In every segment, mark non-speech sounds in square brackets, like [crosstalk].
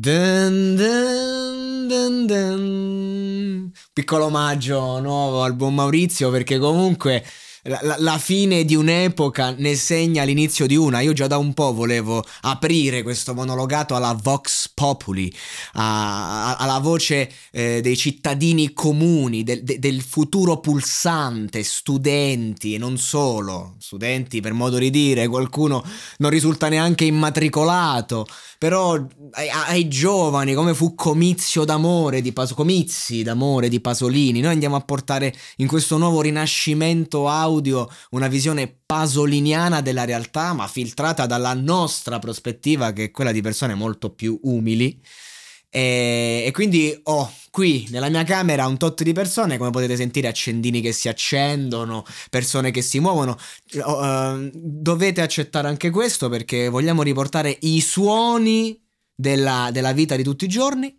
Dun, dun, dun. Piccolo omaggio nuovo al buon Maurizio perché comunque la, la, la, fine di un'epoca ne segna l'inizio di una. Io già da un po' volevo aprire questo monologato alla Vox Populi, a, a, alla voce eh, dei cittadini comuni, del, de, del futuro pulsante, studenti e non solo, studenti per modo di dire, qualcuno non risulta neanche immatricolato, però ai, ai giovani come fu comizio d'amore di Pasolini, comizi d'amore di Pasolini, noi andiamo a portare in questo nuovo rinascimento audio audio una visione pasoliniana della realtà, ma filtrata dalla nostra prospettiva, che è quella di persone molto più umili. E, e, quindi ho qui nella mia camera un tot di persone, come potete sentire, accendini che si accendono, persone che si muovono. Uh, dovete accettare anche questo perché vogliamo riportare i suoni della, della vita di tutti i giorni.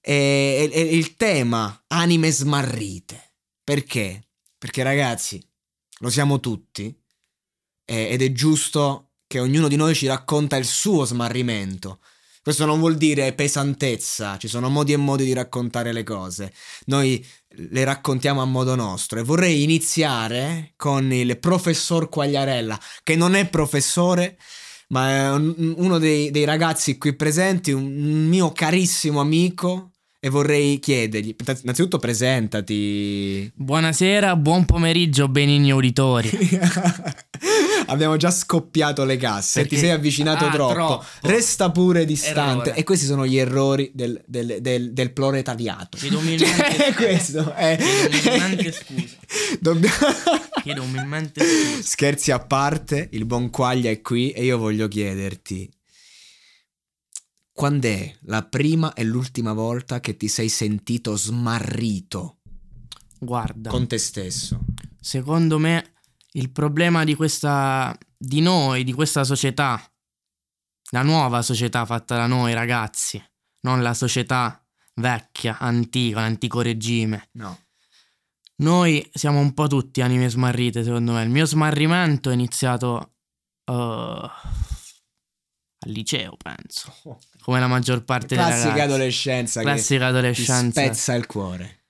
E, e, il tema anime smarrite. Perché? Perché ragazzi, lo siamo tutti, ed è giusto che ognuno di noi ci racconta il suo smarrimento. Questo non vuol dire pesantezza, ci sono modi e modi di raccontare le cose. Noi le raccontiamo a modo nostro e vorrei iniziare con il professor Quagliarella, che non è professore, ma è uno dei, dei ragazzi qui presenti, un mio carissimo amico, e vorrei chiedergli, innanzitutto presentati. Buonasera, buon pomeriggio benigni auditori. [laughs] Abbiamo già scoppiato le casse, Perché... ti sei avvicinato ah, troppo. troppo. resta pure distante. Errore. E questi sono gli errori del, del, del, del proletariato. Chiedo umilmente, [laughs] cioè, questo è... Chiedo umilmente scusa. [laughs] Dobbiamo... Chiedo umilmente scusa. Scherzi a parte, il buon Quaglia è qui e io voglio chiederti quando è la prima e l'ultima volta che ti sei sentito smarrito? Guarda. Con te stesso. Secondo me il problema di questa. di noi, di questa società, la nuova società fatta da noi ragazzi, non la società vecchia, antica, l'antico regime. No. Noi siamo un po' tutti anime smarrite, secondo me. Il mio smarrimento è iniziato. Uh, al liceo, penso. [laughs] Come la maggior parte ragazze. Classica adolescenza. Classica adolescenza. Ti spezza il cuore.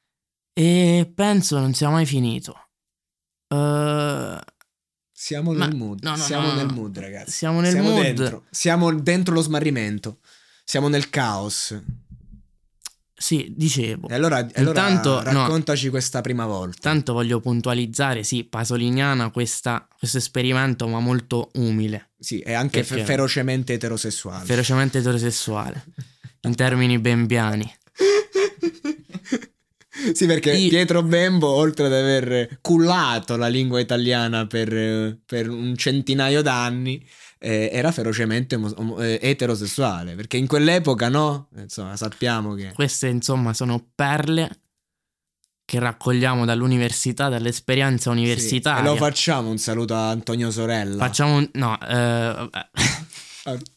E penso non sia mai finito. Uh, siamo nel mood. No, no, siamo no, nel mood, ragazzi. Siamo nel siamo mood. Dentro. Siamo dentro lo smarrimento. Siamo nel caos. Sì, dicevo. E allora, Intanto, allora raccontaci no, questa prima volta. Tanto voglio puntualizzare, sì, pasoliniana questa, questo esperimento, ma molto umile. Sì, è anche fe- ferocemente eterosessuale. Ferocemente eterosessuale, in termini ben piani. [laughs] sì, perché Io... Pietro Bembo, oltre ad aver cullato la lingua italiana per, per un centinaio d'anni, eh, era ferocemente om- eh, eterosessuale, perché in quell'epoca no, insomma sappiamo che... Queste insomma sono perle che raccogliamo dall'università, dall'esperienza universitaria. Sì, e lo facciamo un saluto a Antonio Sorella. Facciamo un... no, eh,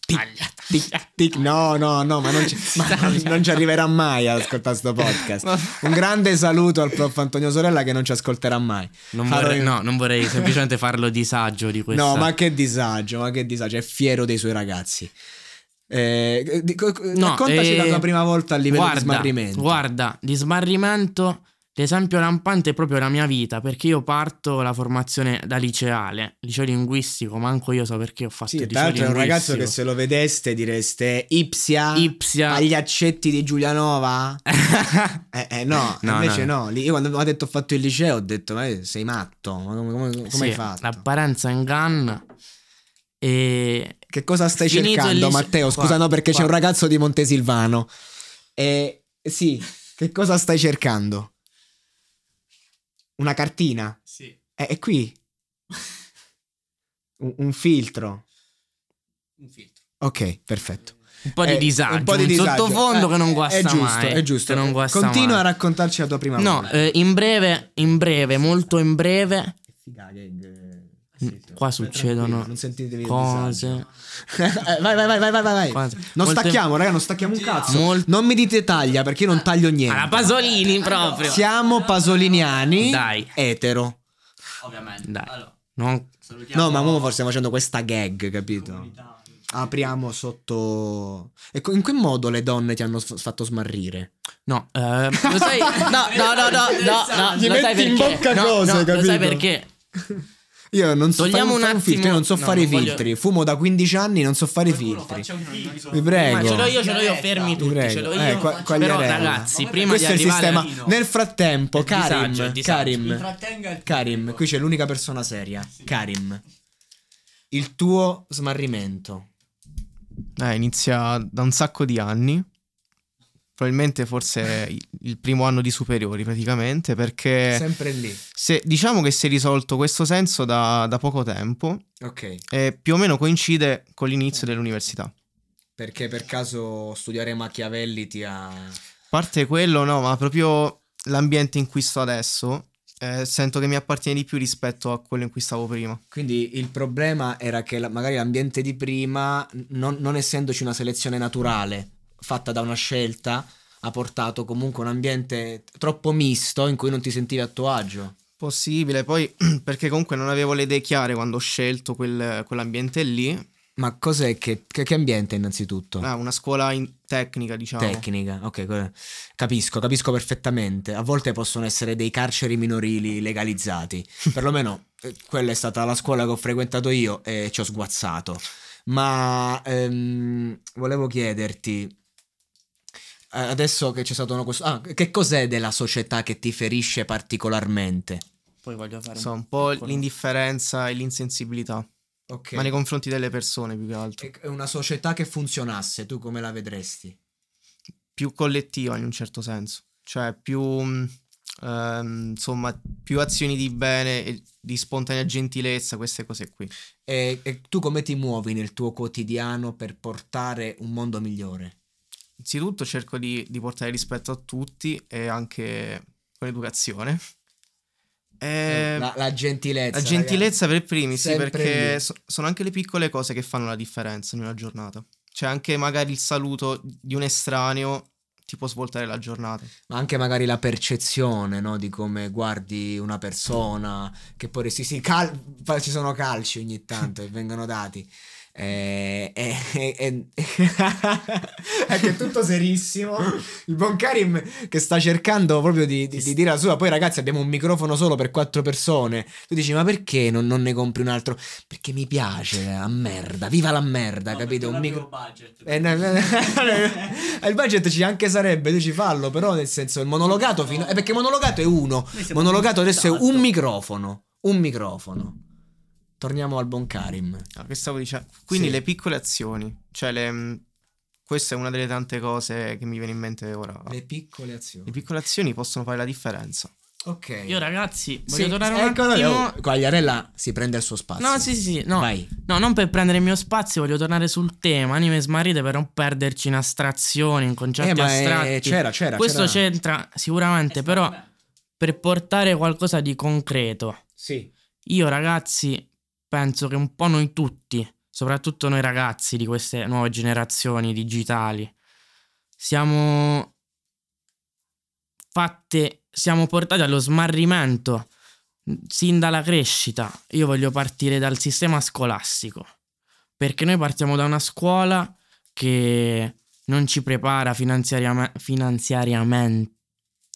Tic, tic, tic. No, no, no, ma non ci, [laughs] ma non- non ci arriverà mai ad ascoltare questo podcast. Un grande saluto al prof Antonio Sorella che non ci ascolterà mai. Non vorrei, io- no, non vorrei semplicemente farlo disagio di questa. No, ma che disagio, ma che disagio, è fiero dei suoi ragazzi. Eh, di- co- No, raccontaci eh, la tua prima volta a livello guarda, di smarrimento. Guarda, di smarrimento, l'esempio lampante è proprio la mia vita, perché io parto la formazione da liceale, liceo linguistico, manco io so perché ho fatto Sì, il tra liceo l'altro è un ragazzo che linguistico. se lo vedeste direste Ipsia, Ipsia. agli accetti di Giulianova. [laughs] eh, eh, no, No, invece no. no. Io quando mi ha detto ho fatto il liceo ho detto ma sei matto, ma come, come- come Sì, hai fatto? L'apparenza inganna. E Che cosa stai cercando liceo- Matteo? Scusa Qua- no perché c'è qua. un ragazzo di Montesilvano. E sì, che cosa stai cercando? Una cartina? Sì. Eh, è qui. [laughs] Un, un filtro. Un filtro. Ok, perfetto. Un po' di Eh, disagio, un, po' di disagio. sottofondo Eh, che non guasta è giusto, mai. È giusto, non guasta Continua mai. a raccontarci la tua prima No, volta. eh, in breve, in breve, molto in breve, che- qua succedono non sentitevi il cose. disagio. [laughs] Eh, vai, vai, vai, vai, vai, vai. Quasi. Non Molte- stacchiamo, raga, non stacchiamo un cazzo. Mol- Non mi dite taglia perché io non taglio niente. Alla Pasolini proprio. Siamo pasoliniani Dai. etero. Ovviamente. Dai. Allora, Non- No, ma ora forse stiamo facendo questa gag, capito? Apriamo sotto. E in che modo le donne ti hanno fatto smarrire? No, eh, lo sai? No, [laughs] no, no, no, no, no, Gli lo sai metti in perché? bocca No, cose, no, Lo capito? sai perché? [laughs] Io non so Togliamo fare, un fare filtro, io non so fare no, i non voglio- filtri. Fumo da 15 anni, non so fare i filtri. Vi prego. Ma ce l'ho io, ce l'ho io, fermi tutti, prego. ce l'ho io. Eh, qua- Però ragazzi, prima Questo di è il sistema. Nel frattempo, disagio, Karim, disagio. Karim, Karim, qui c'è l'unica persona seria. Karim, il tuo smarrimento. Eh, inizia da un sacco di anni. Probabilmente forse [laughs] il- primo anno di superiori praticamente perché Sempre lì. se, diciamo che si è risolto questo senso da, da poco tempo Ok. e più o meno coincide con l'inizio dell'università. Perché per caso studiare Machiavelli ti ha. A parte quello, no, ma proprio l'ambiente in cui sto adesso eh, sento che mi appartiene di più rispetto a quello in cui stavo prima. Quindi il problema era che la- magari l'ambiente di prima, non, non essendoci una selezione naturale fatta da una scelta, ha portato comunque un ambiente troppo misto in cui non ti sentivi a tuo agio. Possibile, poi [clears throat] perché comunque non avevo le idee chiare quando ho scelto quel- quell'ambiente lì. Ma cos'è che, che, che ambiente innanzitutto? Ah, una scuola in- tecnica, diciamo. Tecnica, ok, capisco, capisco perfettamente. A volte possono essere dei carceri minorili legalizzati. [laughs] Perlomeno eh, quella è stata la scuola che ho frequentato io e ci ho sguazzato. Ma ehm, volevo chiederti, adesso che c'è stato una questo... Ah, che cos'è della società che ti ferisce particolarmente? Poi voglio fare So, un po' l'indifferenza e l'insensibilità, Ok. ma nei confronti delle persone più che altro. È una società che funzionasse, tu come la vedresti? Più collettiva in un certo senso, cioè più, ehm, insomma, più azioni di bene e di spontanea gentilezza, queste cose qui. E, e tu come ti muovi nel tuo quotidiano per portare un mondo migliore? Innanzitutto cerco di, di portare rispetto a tutti e anche con l'educazione. E la, la gentilezza. Eh, la gentilezza per primi, sì, perché so- sono anche le piccole cose che fanno la differenza in una giornata. Cioè anche magari il saluto di un estraneo ti può svoltare la giornata. Ma anche magari la percezione, no? Di come guardi una persona, che poi sì, sì, cal- poi ci sono calci ogni tanto che [laughs] vengono dati. Eh, eh, eh, eh, è [laughs] che è tutto serissimo. Il buon Karim che sta cercando proprio di, di- di dire la sua. Poi, ragazzi, abbiamo un microfono solo per quattro persone. Tu dici, ma perché non, non ne compri un altro? Perché mi piace, a merda, viva la merda, capito? Un micro. budget. Eh, no, no, no. [laughs] il budget ci anche sarebbe, tu ci fallo, però nel senso il monologato fino... eh, perché monologato è uno, monologato adesso è esatto. un microfono, un microfono. Torniamo al buon Karim. Ah, che stavo dicendo? Quindi Sì. le piccole azioni, cioè le, questa è una delle tante cose che mi viene in mente ora. Le piccole azioni. Le piccole azioni possono fare la differenza. Ok. Io ragazzi, voglio Sì, tornare un eccolo, attimo... oh, Quagliarella si prende il suo spazio. No, sì, sì, sì, no. Vai. No, non per prendere il mio spazio, voglio tornare sul tema anime smarrite per non perderci in astrazioni, in concetti Eh, ma è- astratti. c'era, c'era, Questo c'era. c'entra sicuramente, però per portare qualcosa di concreto. Sì. Io ragazzi penso che un po' noi tutti soprattutto noi ragazzi di queste nuove generazioni digitali, siamo fatte, siamo portati allo smarrimento sin dalla crescita. Io voglio partire dal sistema scolastico, perché noi partiamo da una scuola che non ci prepara finanziariame- finanziariamente.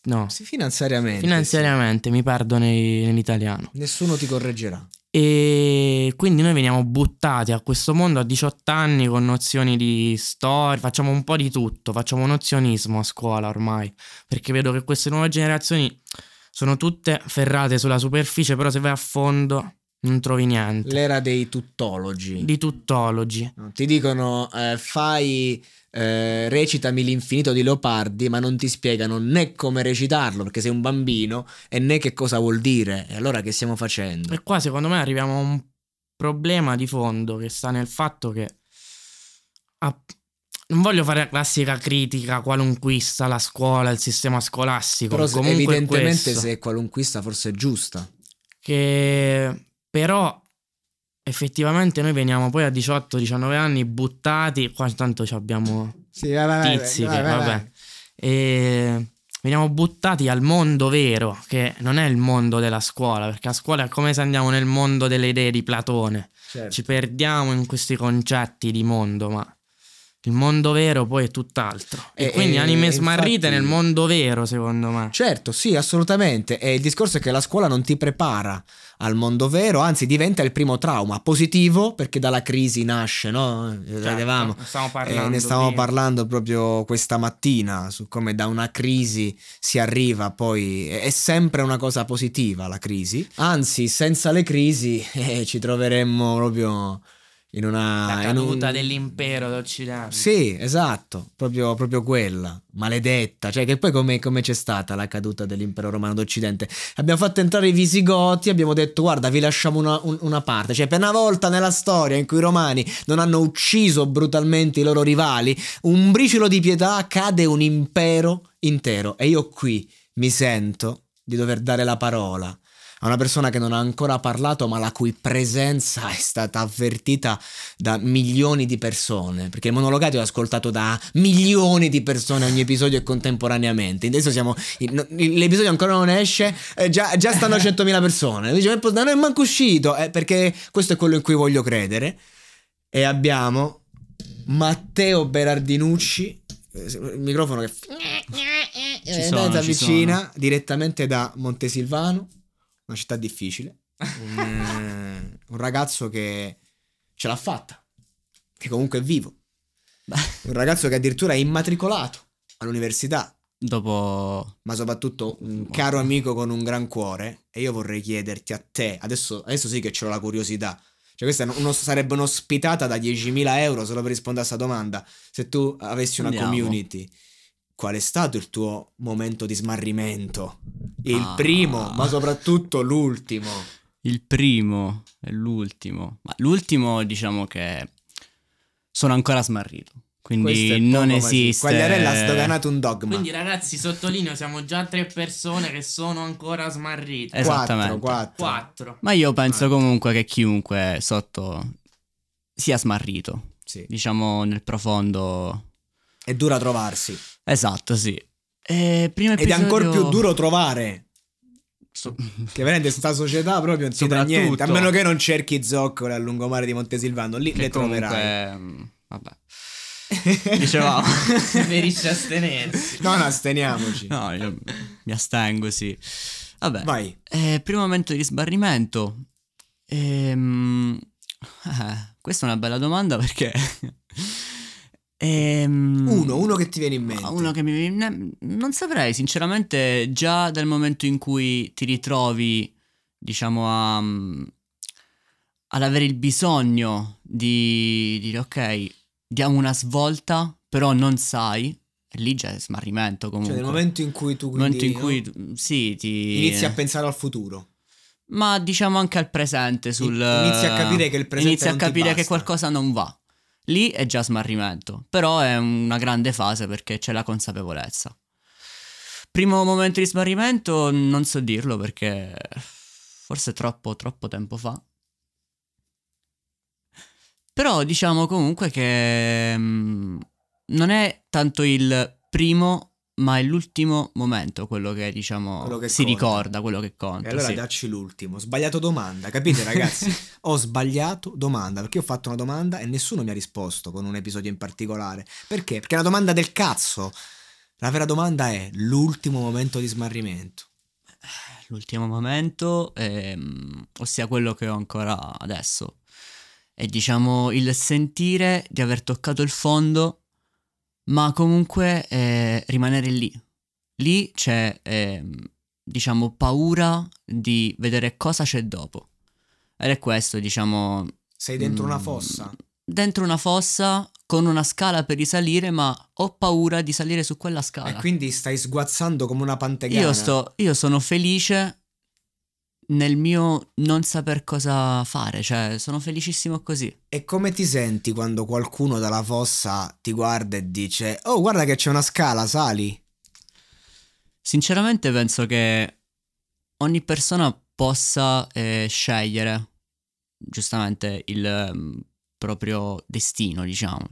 No, Sì, finanziariamente. finanziariamente, mi perdo nei- nell'italiano. sì. Nessuno ti correggerà. E quindi noi veniamo buttati a questo mondo a 18 anni con nozioni di storia, facciamo un po' di tutto, facciamo nozionismo a scuola ormai, perché vedo che queste nuove generazioni sono tutte ferrate sulla superficie, però se vai a fondo non trovi niente. L'era dei tuttologi. Di tuttologi. Ti dicono eh, fai eh, recitami l'infinito di Leopardi, ma non ti spiegano né come recitarlo perché sei un bambino e né che cosa vuol dire. E allora che stiamo facendo? E qua secondo me arriviamo a un problema di fondo che sta nel fatto che a- non voglio fare la classica critica qualunquista alla scuola, al sistema scolastico. Però comunque evidentemente questo. se è qualunquista forse è giusta. che però effettivamente noi veniamo poi a 18-19 anni buttati, qua intanto ci abbiamo Sì, vai, vai, tizi che vabbè, e veniamo buttati al mondo vero, che non è il mondo della scuola, perché a scuola è come se andiamo nel mondo delle idee di Platone, Certo. ci perdiamo in questi concetti di mondo, ma il mondo vero poi è tutt'altro. E, E- quindi anime e smarrite infatti- nel mondo vero, secondo me. Certo, sì, assolutamente. E il discorso è che la scuola non ti prepara al mondo vero, anzi diventa il primo trauma positivo perché dalla crisi nasce, no? Eh, Certo, stiamo Eh, parlando ne stavamo parlando proprio questa mattina su come da una crisi si arriva poi è è sempre una cosa positiva la crisi anzi senza le crisi [laughs] eh, ci troveremmo proprio in una La in un- caduta dell'impero d'Occidente. sì, esatto, proprio, proprio quella, maledetta, cioè che poi come, come c'è stata la caduta dell'impero romano d'Occidente? Abbiamo fatto entrare i visigoti, abbiamo detto guarda vi lasciamo una, un- una parte, cioè per una volta nella storia in cui i romani non hanno ucciso brutalmente i loro rivali, un briciolo di pietà cade un impero intero e io qui mi sento di dover dare la parola a una persona che non ha ancora parlato ma la cui presenza è stata avvertita da milioni di persone perché il monologato è ascoltato da milioni di persone ogni episodio e contemporaneamente. Adesso siamo l'episodio ancora non esce eh, già, già stanno [laughs] 100.000 persone. Dice "Ma non è manco uscito. Eh, perché questo è quello in cui voglio credere. E abbiamo Matteo Berardinucci eh, il microfono che Ci eh, sono, avvicina direttamente da Montesilvano una città difficile. Un, [laughs] un ragazzo che ce l'ha fatta che comunque è vivo. Un ragazzo che addirittura è immatricolato all'università. Dopo ma soprattutto un caro amico con un gran cuore. E io vorrei chiederti a te adesso, adesso sì che c'ho la curiosità. Cioè questa uno- sarebbe un'ospitata da 10.000 euro solo per rispondere a questa domanda se tu avessi una Andiamo. community qual è stato il tuo momento di smarrimento il Ah. primo ma soprattutto l'ultimo il primo e l'ultimo. Ma l'ultimo diciamo che sono ancora smarrito. Quindi non esiste. Quagliarella ha sdoganato un dogma Quindi ragazzi, sottolineo, siamo già tre persone che sono ancora smarrite. Esattamente. 4, Quattro. Ma io penso comunque che chiunque sotto sia smarrito. sì. Diciamo nel profondo. È dura trovarsi Esatto, sì. E primo ed è episodio... ancora più duro trovare So- Che veramente sta società proprio non si dà niente. A meno che non cerchi zoccole a lungomare di Montesilvano, lì che le comunque, troverai. mm, Vabbè. [laughs] Dicevamo. [laughs] Preferisce astenersi. No, no, asteniamoci. No, io mi astengo, sì. Vabbè. Vai. Eh, primo momento di sbarrimento. Ehm, [laughs] eh, questa è una bella domanda perché... Ehm, Uno, uno che ti viene in mente. Uno che mi viene... Non saprei, sinceramente, già dal momento in cui ti ritrovi, diciamo, a... ad avere il bisogno di dire, ok, diamo una svolta, però non sai, lì c'è smarrimento comunque. Cioè, nel momento in cui tu Nel quindi, momento in no, cui, sì, ti... inizi a pensare al futuro. Ma diciamo anche al presente sul... Inizi a capire che il presente Inizi a capire che qualcosa non va. Lì è già smarrimento, però è una grande fase perché c'è la consapevolezza. Primo momento di smarrimento non so dirlo perché forse troppo troppo tempo fa. Però diciamo comunque che mm, non è tanto il primo, ma è l'ultimo momento quello che diciamo Quello che si conta. ricorda, quello che conta. E allora sì. dacci l'ultimo. Sbagliato domanda, capite [laughs] ragazzi? ho sbagliato domanda perché ho fatto una domanda e nessuno mi ha risposto con un episodio in particolare. Perché? Perché è una domanda del cazzo. La vera domanda è l'ultimo momento di smarrimento. L'ultimo momento, ehm, ossia quello che ho ancora adesso, è diciamo il sentire di aver toccato il fondo, ma comunque eh, rimanere lì. Lì c'è, ehm, diciamo, paura di vedere cosa c'è dopo. Ed è questo, diciamo... Sei dentro una mm, fossa. Dentro una fossa con una scala per risalire, ma ho paura di salire su quella scala. E quindi stai sguazzando come una pantegana. Io, sto, io sono felice nel mio non saper cosa fare, cioè sono felicissimo così. E come ti senti quando qualcuno dalla fossa ti guarda e dice Oh guarda che c'è una scala, sali? Sinceramente penso che ogni persona possa eh, scegliere giustamente il ehm, proprio destino, diciamo,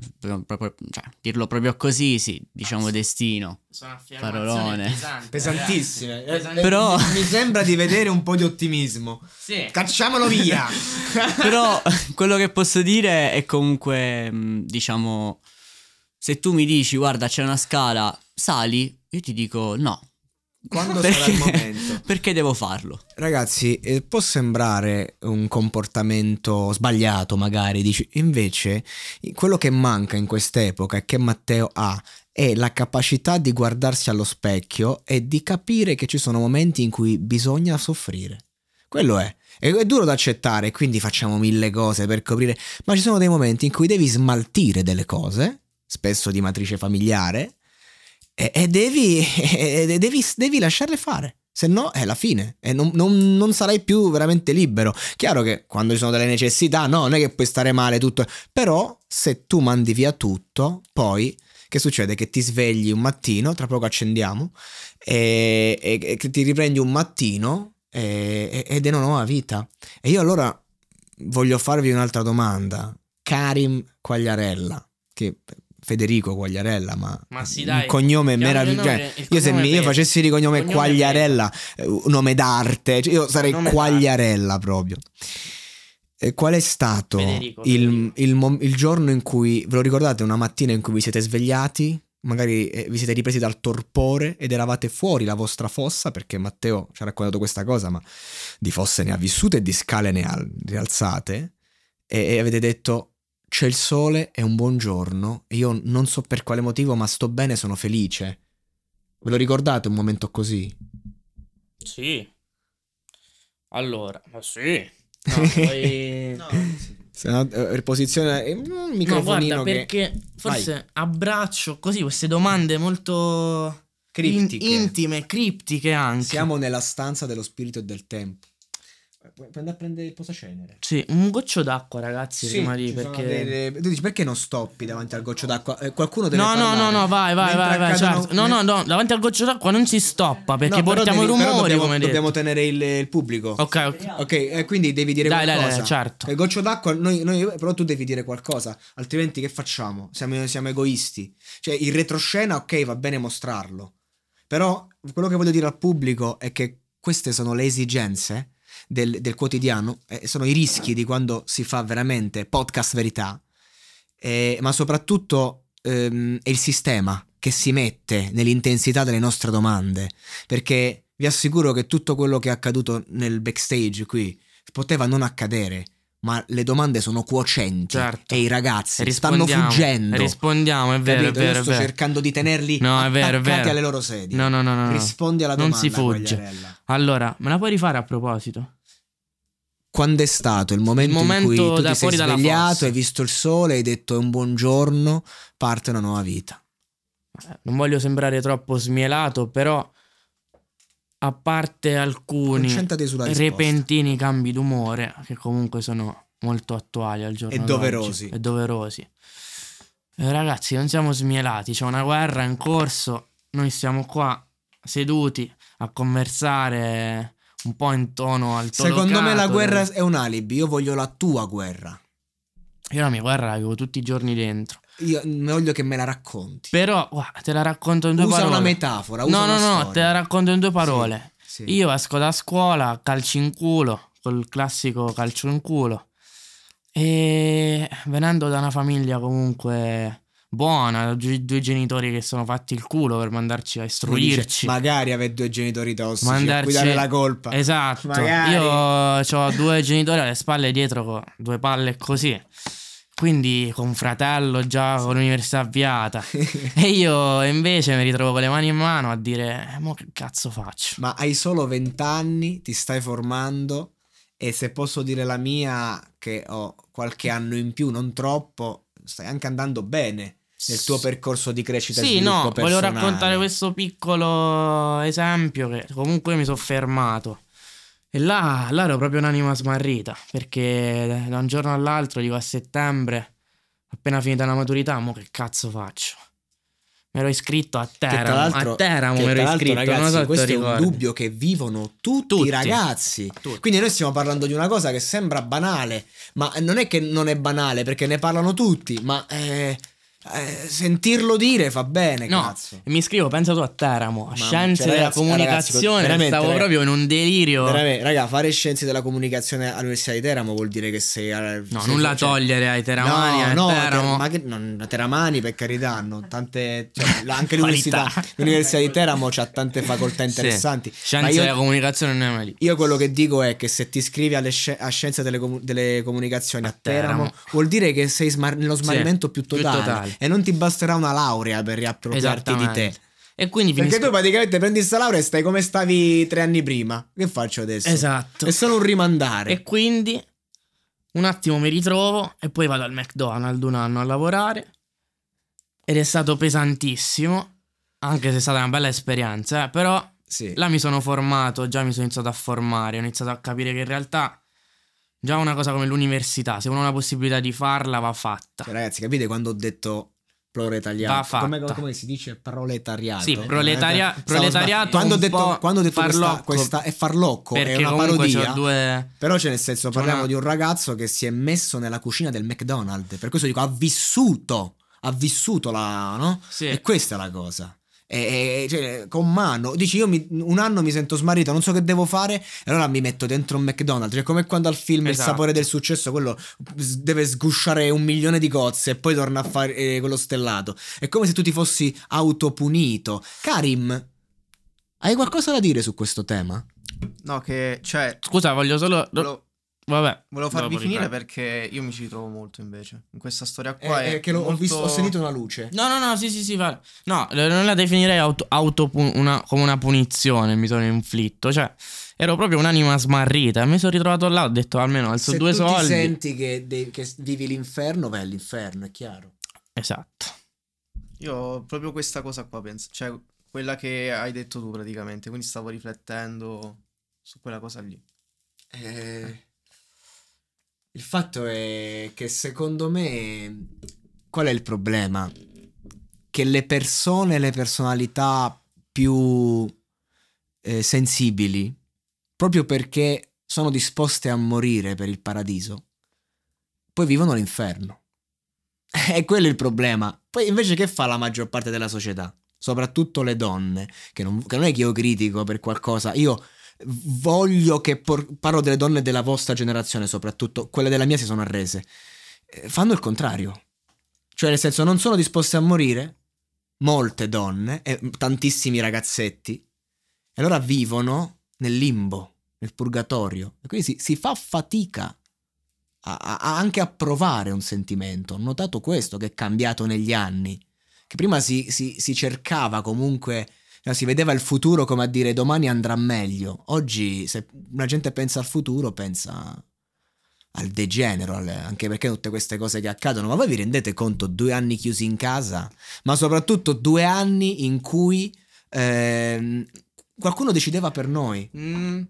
proprio- cioè, dirlo proprio così, sì, diciamo destino. Sono Parolone. pesanti, Pesantissime. Eh, eh, Però- mi, sembra di vedere un po' di ottimismo. Sì. Cacciamolo via! [laughs] Però quello che posso dire è comunque, mh, diciamo, se tu mi dici guarda c'è una scala, sali, io ti dico no. Quando [laughs] sarà il momento? Perché devo farlo? Ragazzi, eh, può sembrare un comportamento sbagliato, magari, dici, invece quello che manca in quest'epoca e che Matteo ha è la capacità di guardarsi allo specchio e di capire che ci sono momenti in cui bisogna soffrire. Quello è. E È duro da accettare, quindi facciamo mille cose per coprire, ma ci sono dei momenti in cui devi smaltire delle cose, spesso di matrice familiare, e, e devi, [laughs] e devi, devi lasciarle fare. Se no è la fine e non, non- non sarai più veramente libero. Chiaro che quando ci sono delle necessità, no, non è che puoi stare male tutto. Però se tu mandi via tutto, poi che succede? Che ti svegli un mattino, tra poco accendiamo, e, e- e ti riprendi un mattino e- ed è una nuova vita. E io allora voglio farvi un'altra domanda. Karim Quagliarella, che Federico Quagliarella, ma, Ma sì, un dai. cognome Chiamo il meraviglioso. Cioè, il io se cognome mi, io facessi di cognome Cognome Quagliarella, eh, un nome d'arte, cioè io sarei Quagliarella proprio. E qual è stato Federico, il, il il giorno in cui, ve lo ricordate, una mattina in cui vi siete svegliati, magari eh, vi siete ripresi dal torpore ed eravate fuori la vostra fossa, perché Matteo ci ha raccontato questa cosa, ma di fosse ne ha vissute e di scale ne ha rialzate, e, e avete detto c'è il sole, è un buon giorno, e io non so per quale motivo, ma sto bene, sono felice. Ve lo ricordate un momento così? Sì. Allora, ma sì. No, [laughs] poi... Se no, eh, posizione eh, un No, microfonino guarda, che perché forse abbraccio così queste domande molto criptiche. in- intime, criptiche anche. Siamo nella stanza dello spirito e del tempo. Puoi andare a prendere il posacenere? Sì, un goccio d'acqua, ragazzi, prima di ci sono perché delle- Tu dici perché non stoppi davanti al goccio d'acqua? Eh, qualcuno deve No, no, parlare. no, no, vai, vai, vai, vai, certo. No, no, no, davanti al goccio d'acqua non si stoppa perché No, portiamo devi- i però rumori, dobbiamo, come dobbiamo tenere il, il pubblico. Ok, ok. Ok, eh, quindi devi dire Dai, dai, qualcosa. dai, certo. Il goccio d'acqua, noi, noi- però tu devi dire qualcosa, altrimenti che facciamo? Siamo, siamo egoisti. Cioè, il retroscena, ok, va bene mostrarlo. Però quello che voglio dire al pubblico è che queste sono le esigenze del, del quotidiano, eh, sono i rischi di quando si fa veramente podcast verità, eh, ma soprattutto ehm, è il sistema che si mette nell'intensità delle nostre domande, perché vi assicuro che tutto quello che è accaduto nel backstage qui poteva non accadere, ma le domande sono quocenti Certo. e i ragazzi stanno fuggendo. Rispondiamo, è vero, Capito? è vero, Io sto vero. cercando di tenerli No, è vero, è vero. alle loro sedie. No, no, no, no. Rispondi alla Non domanda. si fugge. Quagliarella. Allora, me la puoi rifare a proposito? Quando è stato il momento, Il momento in cui tu ti sei svegliato, hai visto il sole, hai detto è un buongiorno, parte una nuova vita. Eh, Non voglio sembrare troppo smielato, però a parte alcuni repentini cambi d'umore che comunque sono molto attuali al giorno E doverosi. e doverosi. Eh, ragazzi, non siamo smielati, c'è una guerra in corso, noi siamo qua seduti a conversare un po' in tono alto Secondo me la guerra è un alibi, io voglio la tua guerra. Io la mia guerra la vivo tutti i giorni dentro. Io voglio che me la racconti. Però, guarda, te la racconto in due Usa parole. una metafora, usa no, no, no, storia. te la racconto in due parole. Sì. Io esco da scuola, calcio in culo, col classico calcio in culo. E venendo da una famiglia comunque buona, due genitori che sono fatti il culo per mandarci a Uno dice, istruirci. magari avere due genitori tossici a mandarci dare la colpa. Esatto. Magari. Io ho due genitori alle spalle dietro con due palle così. Quindi con un fratello già con l'università avviata. [laughs] e io invece mi ritrovo con le mani in mano a dire: "Eh, Mo che cazzo faccio? Ma hai solo 20 anni, ti stai formando e se posso dire la mia che ho qualche anno in più, non troppo, stai anche andando bene nel tuo percorso di crescita e Sì, no, volevo personale. raccontare questo piccolo esempio che comunque mi sono fermato. E là, là ero proprio un'anima smarrita, perché da un giorno all'altro, dico a settembre, appena finita la maturità, mo che cazzo faccio? Mi ero iscritto a Teramo, a Teramo mi ero iscritto, ragazzi, so questo è un dubbio che vivono tutti, Tutti. i ragazzi. Tutti. Quindi noi stiamo parlando di una cosa che sembra banale, ma non è che non è banale perché ne parlano tutti, ma eh, eh, sentirlo dire fa bene, No, cazzo. mi iscrivo, pensa tu a Teramo, a scienze cioè, della ragazzi, comunicazione, ragazzi, stavo ragazzi. proprio in un delirio. Raga, fare scienze della comunicazione all'Università di Teramo vuol dire che sei. eh, No, sei- nulla cioè- togliere ai teramani, no, ai no, Teramo. Ter- ma che, non, Teramani per carità hanno tante cioè, [laughs] anche l'università, l'università di Teramo ha tante facoltà Sì. interessanti ma Scienze io, della comunicazione non è mai lì. io quello che dico è che se ti iscrivi sci- a scienze delle, comu- delle comunicazioni a Teramo, Teramo. vuol dire che sei smar- nello smarrimento più più totale, totale. E non ti basterà una laurea per riappropriarti di te. E quindi perché finisco... tu praticamente prendi sta laurea e stai come stavi tre anni prima che faccio adesso? Esatto. è solo un rimandare E quindi un attimo mi ritrovo e poi vado al McDonald's un anno a lavorare. Ed è stato pesantissimo, anche se è stata una bella esperienza, eh, però sì. là mi sono formato, già mi sono iniziato a formare, ho iniziato a capire che in realtà già una cosa come l'università, se uno ha la possibilità di farla, va fatta. Cioè, ragazzi, capite quando ho detto proletariato? Va fatta. Come, come si dice proletariato? Sì, proletaria- proletariato Quando ho detto, quando ho detto questa, farlocco. questa è farlocco, è una parodia. due... Però c'è nel senso, parliamo una- di un ragazzo che si è messo nella cucina del McDonald's. Per questo dico, ha vissuto, ha vissuto la, no? Sì. E questa è la cosa. E, e- cioè, con mano, dici io mi- un anno mi sento smarrito, non so che devo fare, e allora mi metto dentro un McDonald's. Cioè, come quando al film Il Esatto. sapore del successo, quello deve sgusciare un milione di cozze e poi torna a fare eh, quello stellato. È come se tu ti fossi autopunito. Karim, hai qualcosa da dire su questo tema? No, che cioè. Scusa, voglio solo... Volevo, Vabbè. volevo farvi finire riprendo. perché io mi ci ritrovo molto invece. In questa storia qua. Eh, è che l'ho- ho, molto- visto, ho sentito una luce. No, no, no, sì, sì, sì, va. No, non la definirei auto, autopu- una- come una punizione, mi sono inflitto. Cioè, ero proprio un'anima smarrita. Mi sono ritrovato là, ho detto almeno alzo Se due tu soldi. ti senti che, de- che vivi l'inferno, vai all'inferno, è chiaro. Esatto. Io ho proprio questa cosa qua, penso. Cioè, quella che hai detto tu praticamente. Quindi stavo riflettendo su quella cosa lì. Eh, il fatto è che secondo me qual è il problema? Che le persone, le personalità più eh, sensibili, proprio perché sono disposte a morire per il paradiso, poi vivono l'inferno. E [laughs] quello è il problema. Poi invece che fa la maggior parte della società? Soprattutto le donne, che non, che non è che io critico per qualcosa, io voglio che por- parlo delle donne della vostra generazione soprattutto, quelle della mia si sono arrese. Eh, Fanno il contrario. Cioè nel senso non sono disposte a morire, molte donne e tantissimi ragazzetti, e allora vivono nel limbo, nel purgatorio. E quindi si, si fa fatica a- a- anche a provare un sentimento. Ho notato questo che è cambiato negli anni. Che prima si, si- si cercava comunque, no, si vedeva il futuro come a dire domani andrà meglio. Oggi se la gente pensa al futuro pensa al degenero, anche perché tutte queste cose che accadono. Ma voi vi rendete conto due anni chiusi in casa? Ma soprattutto due anni in cui ehm, qualcuno decideva per noi, Mm,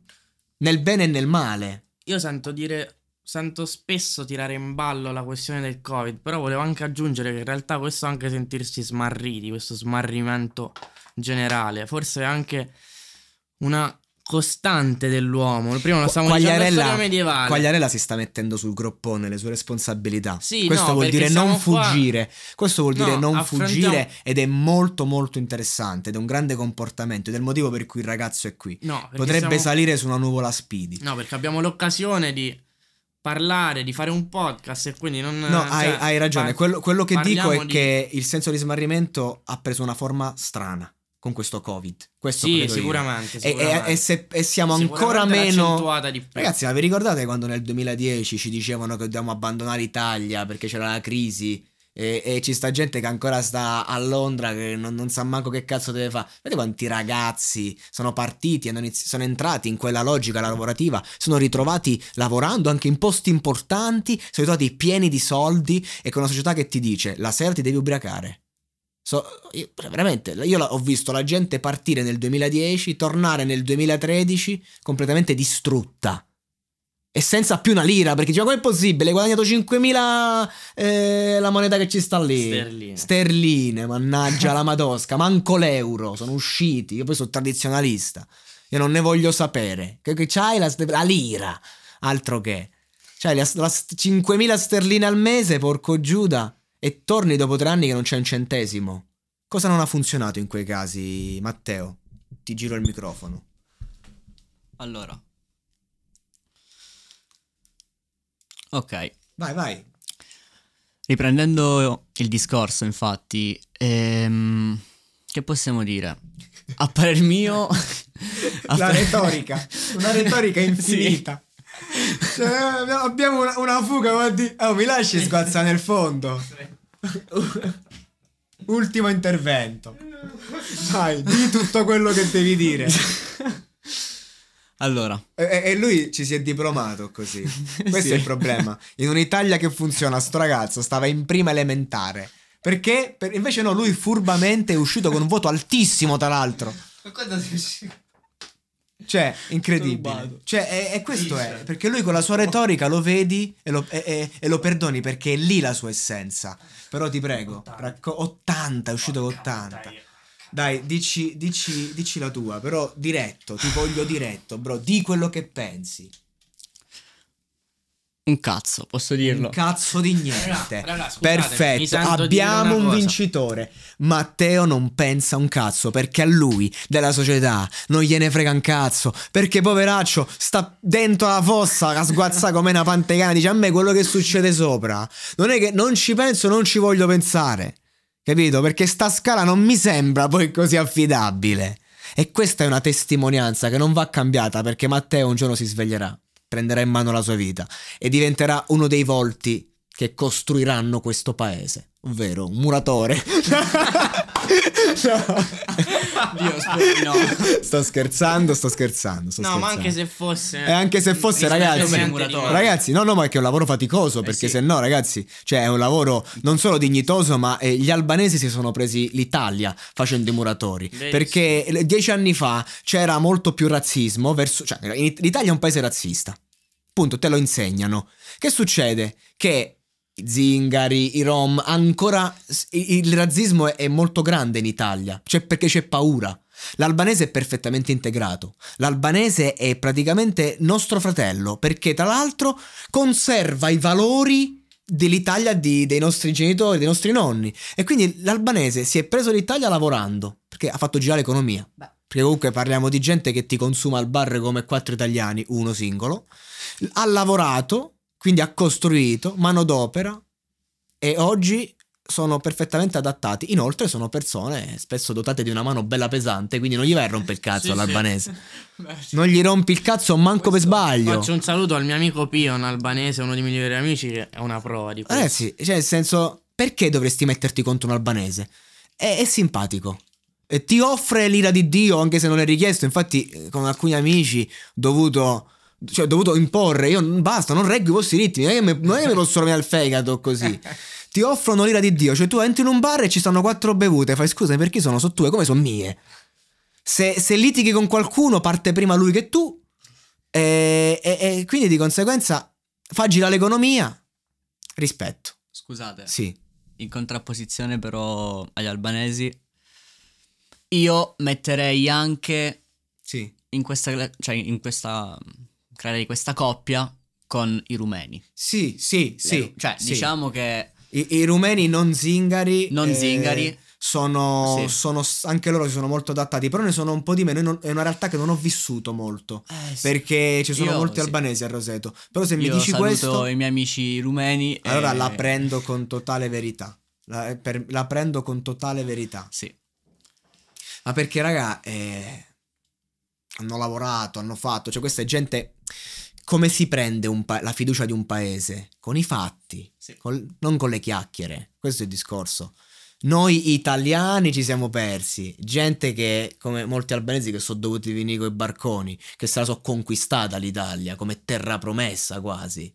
nel bene e nel male. io sento dire. Sento spesso tirare in ballo la questione del Covid, però volevo anche aggiungere che in realtà questo anche sentirsi smarriti, questo smarrimento generale, forse anche una costante dell'uomo. Prima lo stavamo Quagliarella, medievale. Quagliarella si sta mettendo sul groppone le sue responsabilità. Sì, Questo no, vuol dire non qua- fuggire. Questo vuol dire No, non affrontiamo- fuggire ed è molto molto interessante ed è un grande comportamento ed è il motivo per cui il ragazzo è qui. No, Potrebbe siamo- salire su una nuvola Speedy. No, perché abbiamo l'occasione di parlare, di fare un podcast e quindi non... No, hai, cioè, hai ragione. par- Quello, quello che dico è di- che il senso di smarrimento ha preso una forma strana con questo Covid. Questo Sì, io. sicuramente, E, e- sicuramente. e se- e siamo ancora Sicuramente meno. Ragazzi, ma vi ricordate quando nel 2010 ci dicevano che dobbiamo abbandonare l'Italia perché c'era la crisi? E, e ci sta gente che ancora sta a Londra che non, non sa manco che cazzo deve fare. Vedete quanti ragazzi sono partiti, hanno inizi- sono entrati in quella logica lavorativa, sono ritrovati lavorando anche in posti importanti, sono ritrovati pieni di soldi e con una società che ti dice la sera ti devi ubriacare. So- io- veramente, io ho visto la gente partire nel 2010, tornare nel 2013 completamente distrutta. E senza più una lira, perché diceva, com'è possibile? Hai guadagnato 5.000 eh, la moneta che ci sta lì. Sterline. Sterline, mannaggia la madosca, manco l'euro, sono usciti. Io poi sono tradizionalista. Io non ne voglio sapere. Che, che c'hai la, la lira, altro che. C'hai la, la st- 5.000 sterline al mese, porco Giuda, e torni dopo tre anni che non c'è un centesimo. Cosa non ha funzionato in quei casi, Matteo? Ti giro il microfono. Allora. Ok. Vai, vai. Riprendendo il discorso, infatti, ehm, che possiamo dire? A parer mio... [laughs] a La parer- retorica, una retorica [laughs] infinita. Cioè, abbiamo una, una fuga, ma di... Oh, mi lasci sguazzare nel fondo? [laughs] Ultimo intervento. Vai, di tutto quello che devi dire. Allora, E, e lui ci si è diplomato così. [laughs] Questo Sì. è il problema. In un'Italia che funziona, sto ragazzo stava in prima elementare. Perché? Per- invece no, lui furbamente è uscito con un voto altissimo, tra l'altro. Cioè, incredibile. Cioè, e, e questo è. Perché lui con la sua retorica lo vedi e lo, e- e- e lo perdoni perché è lì la sua essenza. Però ti prego, racco- 80, è uscito con 80. Dai, dici, dici, dici la tua, però diretto, ti voglio diretto, bro. Di quello che pensi. Un cazzo, posso dirlo. Un cazzo di niente. Raga, raga, Perfetto, abbiamo un cosa. vincitore. Matteo non pensa un cazzo perché a lui della società non gliene frega un cazzo. Perché poveraccio sta dentro la fossa a sguazza come una pantegana. Dice a me quello che succede sopra. Non è che non ci penso, non ci voglio pensare. Capito? Perché sta scala non mi sembra poi così affidabile. E questa è una testimonianza che non va cambiata perché Matteo un giorno si sveglierà, prenderà in mano la sua vita e diventerà uno dei volti che costruiranno questo paese, ovvero un muratore. no. [laughs] Dio, spero no. Sto scherzando, sto scherzando. sto No, ma scherzando. anche se fosse... E anche se fosse, ragazzi, ragazzi, no, no, ma è che è un lavoro faticoso. Perché sì. se no, ragazzi, cioè è un lavoro non solo dignitoso, ma eh, gli albanesi si sono presi l'Italia facendo i muratori. Verissimo. Perché eh, dieci anni fa c'era molto più razzismo verso. Cioè, l'Italia è un paese razzista. Punto, te lo insegnano. Che succede? Che zingari, i rom, ancora il razzismo è, molto grande in Italia, cioè perché c'è paura. L'albanese è perfettamente integrato. L'albanese è praticamente nostro fratello, perché tra l'altro conserva i valori dell'Italia di- dei nostri genitori, dei nostri nonni. E quindi l'albanese si è preso l'Italia lavorando, perché ha fatto girare l'economia. Perché comunque parliamo di gente che ti consuma al bar come quattro italiani, uno singolo. Ha lavorato, quindi ha costruito manodopera e oggi sono perfettamente adattati. Inoltre sono persone spesso dotate di una mano bella pesante, quindi non gli vai a rompere il cazzo Sì, all'albanese. [laughs] Non gli rompi il cazzo manco per sbaglio. Faccio un saluto al mio amico Pio, un albanese, uno dei miei migliori amici, che è una prova di questo. Eh sì, cioè nel senso, perché dovresti metterti contro un albanese? È, è simpatico. E ti offre l'ira di Dio anche se non è richiesto. Infatti, eh, con alcuni amici ho dovuto. Cioè, ho dovuto imporre. Io basta, non reggo i vostri ritmi. Non è che mi, non è che mi posso rovinare il fegato così. [laughs] Ti offrono l'ira di Dio. Cioè, tu entri in un bar e ci stanno quattro bevute. Fai scusa, perché sono? Sono tue? Come sono mie? Se, se litighi con qualcuno, parte prima lui che tu. E, e- e quindi di conseguenza fa girare l'economia. Rispetto. Scusate, Sì. in contrapposizione però agli albanesi, io metterei anche Sì. in questa, cioè in questa, creare questa coppia con i rumeni. Sì, sì, sì. Le- cioè, sì. diciamo che I, i rumeni non zingari. Non eh, zingari. Sono, Sì. sono- anche loro si sono molto adattati, però ne sono un po' di meno. Non- È una realtà che non ho vissuto molto. Eh, sì. Perché ci sono Io, molti sì. albanesi a Roseto. Però se mi io dici saluto questo, i miei amici rumeni. e- allora la prendo con totale verità. La, eh, per- la prendo con totale verità. Sì. Ma perché, raga, eh, hanno lavorato, hanno fatto. Cioè, questa è gente. Come si prende pa- la fiducia di un paese? Con i fatti, Sì. col- non con le chiacchiere. Questo è il discorso. Noi italiani ci siamo persi. Gente che, come molti albanesi che sono dovuti venire con i barconi, che se la sono conquistata l'Italia come terra promessa quasi.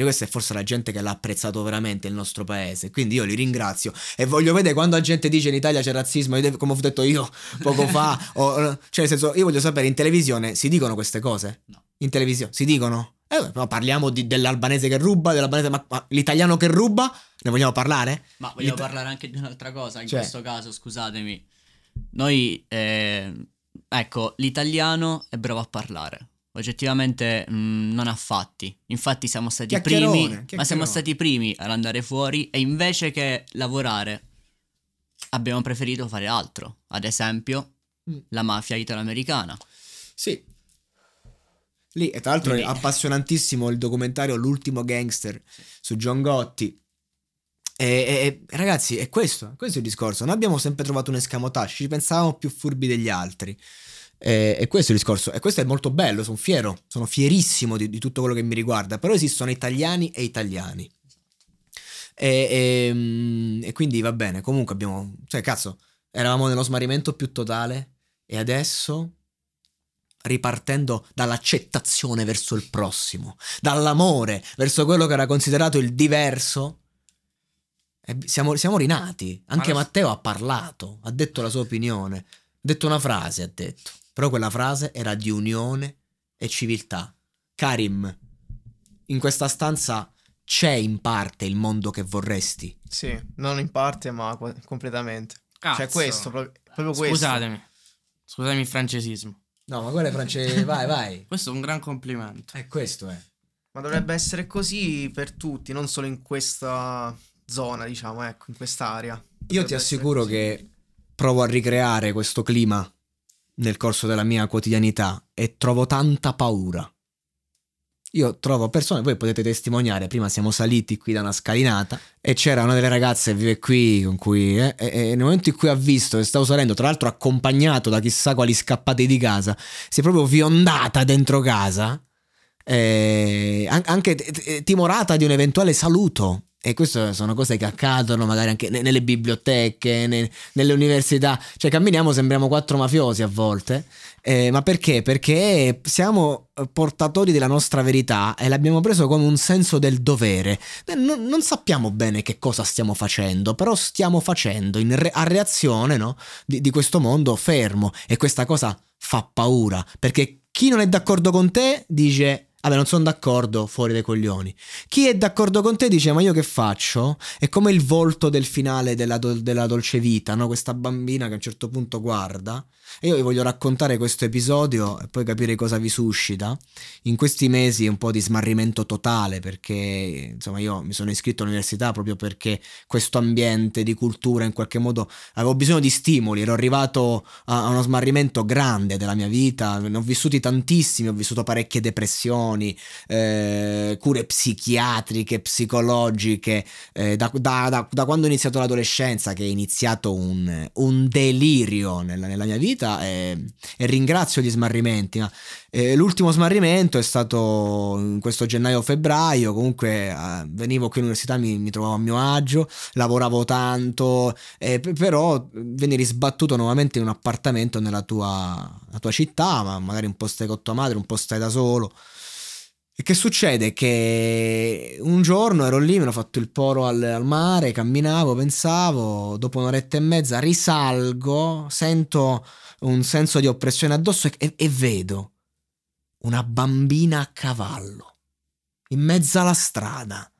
E questa è forse la gente che l'ha apprezzato veramente il nostro paese. Quindi io li ringrazio. E voglio vedere quando la gente dice in Italia c'è razzismo, come ho detto io poco fa. o- [laughs] cioè, nel senso, io voglio sapere in televisione si dicono queste cose? No. In televisione si dicono? Eh, ma parliamo di- dell'albanese che ruba, dell'albanese, ma, ma l'italiano che ruba? Ne vogliamo parlare? Ma vogliamo L'Ita- parlare anche di un'altra cosa. In Cioè? questo caso, scusatemi. Noi, eh, ecco, l'italiano è bravo a parlare. Oggettivamente mh, non ha fatti. Infatti siamo stati Chiacchierone, primi. Ma siamo stati i primi ad andare fuori e invece che lavorare abbiamo preferito fare altro. Ad esempio, Mm. la mafia italo-americana. Sì. Lì, e tra l'altro Quindi- è appassionantissimo il documentario L'ultimo gangster su John Gotti. E, e- e, ragazzi, è questo, questo è il discorso. Noi abbiamo sempre trovato un escamotage, ci pensavamo più furbi degli altri. E, e questo è il discorso. E questo è molto bello, sono fiero, sono fierissimo di, di tutto quello che mi riguarda. Però esistono italiani e italiani. E, e, mm, e quindi va bene, comunque abbiamo... Cioè, cazzo, eravamo nello smarrimento più totale e adesso ripartendo dall'accettazione verso il prossimo, dall'amore verso quello che era considerato il diverso. e siamo, siamo rinati. Anche Matteo ha parlato, ha detto la sua opinione, ha detto una frase, ha detto. Però quella frase era di unione e civiltà. Karim, in questa stanza c'è in parte il mondo che vorresti. Sì, non in parte, ma qua- completamente. Cioè, Cazzo. questo, pro- proprio questo. Scusatemi. Scusatemi il francesismo. No, ma quello è francese. [laughs] vai, vai. Questo è un gran complimento. È questo, eh. Ma dovrebbe essere così per tutti, non solo in questa zona, diciamo, ecco, in quest'area. Io Dovrebbe ti essere assicuro che provo a ricreare questo clima nel corso della mia quotidianità e trovo tanta paura. Io trovo persone, voi potete testimoniare, prima siamo saliti qui da una scalinata e c'era una delle ragazze che vive qui con cui, eh, e- e nel momento in cui ha visto che stavo salendo, tra l'altro accompagnato da chissà quali scappati di casa, si è proprio viondata dentro casa, eh, an- anche t- timorata di un eventuale saluto. E queste sono cose che accadono magari anche ne- nelle biblioteche, ne- nelle università. Cioè, camminiamo, sembriamo quattro mafiosi a volte. Eh, ma perché? Perché siamo eh, portatori della nostra verità e l'abbiamo preso come un senso del dovere. Eh, Non, non sappiamo bene che cosa stiamo facendo, però stiamo facendo re- a reazione no, di, di questo mondo fermo. E questa cosa fa paura, perché chi non è d'accordo con te dice... Vabbè, non sono d'accordo, fuori dai coglioni. Chi è d'accordo con te dice: Ma io che faccio? È come il volto del finale della, dol- della dolce vita, no? Questa bambina che a un certo punto guarda. E io vi voglio raccontare questo episodio e poi capire cosa vi suscita. In questi mesi un po' di smarrimento totale perché insomma io mi sono iscritto all'università proprio perché questo ambiente di cultura in qualche modo avevo bisogno di stimoli, ero arrivato a uno smarrimento grande della mia vita, ne ho vissuti tantissimi, ho vissuto parecchie depressioni, eh, cure psichiatriche, psicologiche, eh, da, da- da- da quando ho iniziato l'adolescenza che è iniziato un, un delirio nella, nella mia vita e, e ringrazio gli smarrimenti. ma, eh, l'ultimo smarrimento è stato in questo gennaio-febbraio, comunque eh, venivo qui all'università, mi, mi trovavo a mio agio, lavoravo tanto, eh, però veni risbattuto nuovamente in un appartamento nella tua, tua città, ma magari un po' stai con tua madre, un po' stai da solo. E che succede? Che un giorno ero lì, mi ero fatto il poro al, al mare, camminavo, pensavo, dopo un'oretta e mezza risalgo, sento un senso di oppressione addosso e, e vedo una bambina a cavallo, in mezzo alla strada,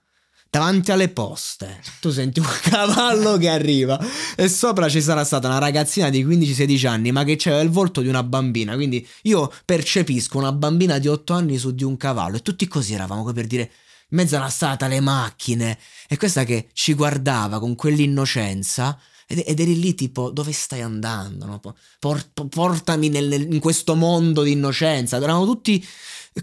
davanti alle poste. Tu senti un [laughs] cavallo che arriva e sopra ci sarà stata una ragazzina di 15-16 anni, ma che aveva il volto di una bambina. Quindi io percepisco una bambina di 8 anni su di un cavallo e tutti così eravamo come per dire in mezzo alla strada le macchine e questa che ci guardava con quell'innocenza ed, ed eri lì tipo dove stai andando no? Port, portami nel, nel, in questo mondo di innocenza eravamo tutti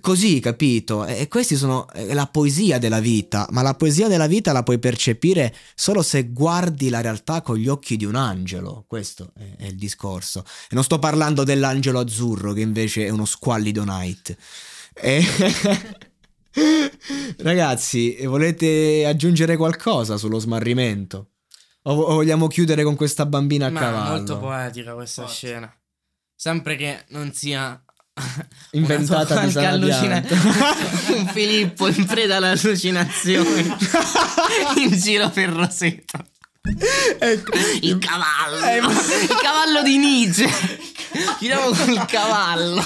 così, capito? E questi sono la poesia della vita, ma la poesia della vita la puoi percepire solo se guardi la realtà con gli occhi di un angelo. Questo è, è il discorso. E non sto parlando dell'angelo azzurro, che invece è uno squallido night. E... [laughs] Ragazzi, volete aggiungere qualcosa sullo smarrimento? O vogliamo chiudere con questa bambina a Ma cavallo? È molto poetica questa Forza. scena. Sempre che non sia [laughs] inventata di allucina- [laughs] un Filippo in preda all'allucinazione [laughs] in giro per Roseto ecco. il cavallo eh, ma... il cavallo di Nietzsche chiudiamo col cavallo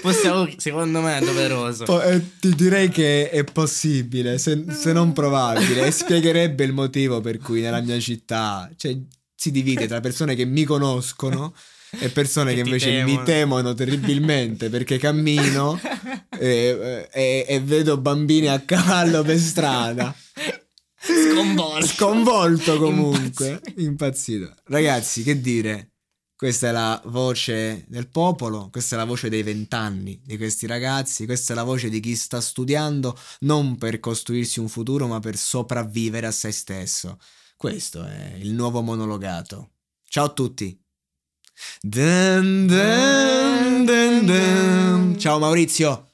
Possiamo, secondo me è doveroso. Po- eh, ti direi che è possibile, se, se non probabile, e spiegherebbe il motivo per cui nella mia città cioè, si divide tra persone che mi conoscono e persone che, che invece temono. mi temono terribilmente perché cammino e, e, e, vedo bambini a cavallo per strada. Sconvolto. Sconvolto comunque. Impazzito. Impazzito. Ragazzi, che dire? Questa è la voce del popolo, questa è la voce dei vent'anni di questi ragazzi, questa è la voce di chi sta studiando non per costruirsi un futuro ma per sopravvivere a se stesso. Questo è il nuovo monologato. Ciao a tutti! Dun, dun, dun, Ciao Maurizio.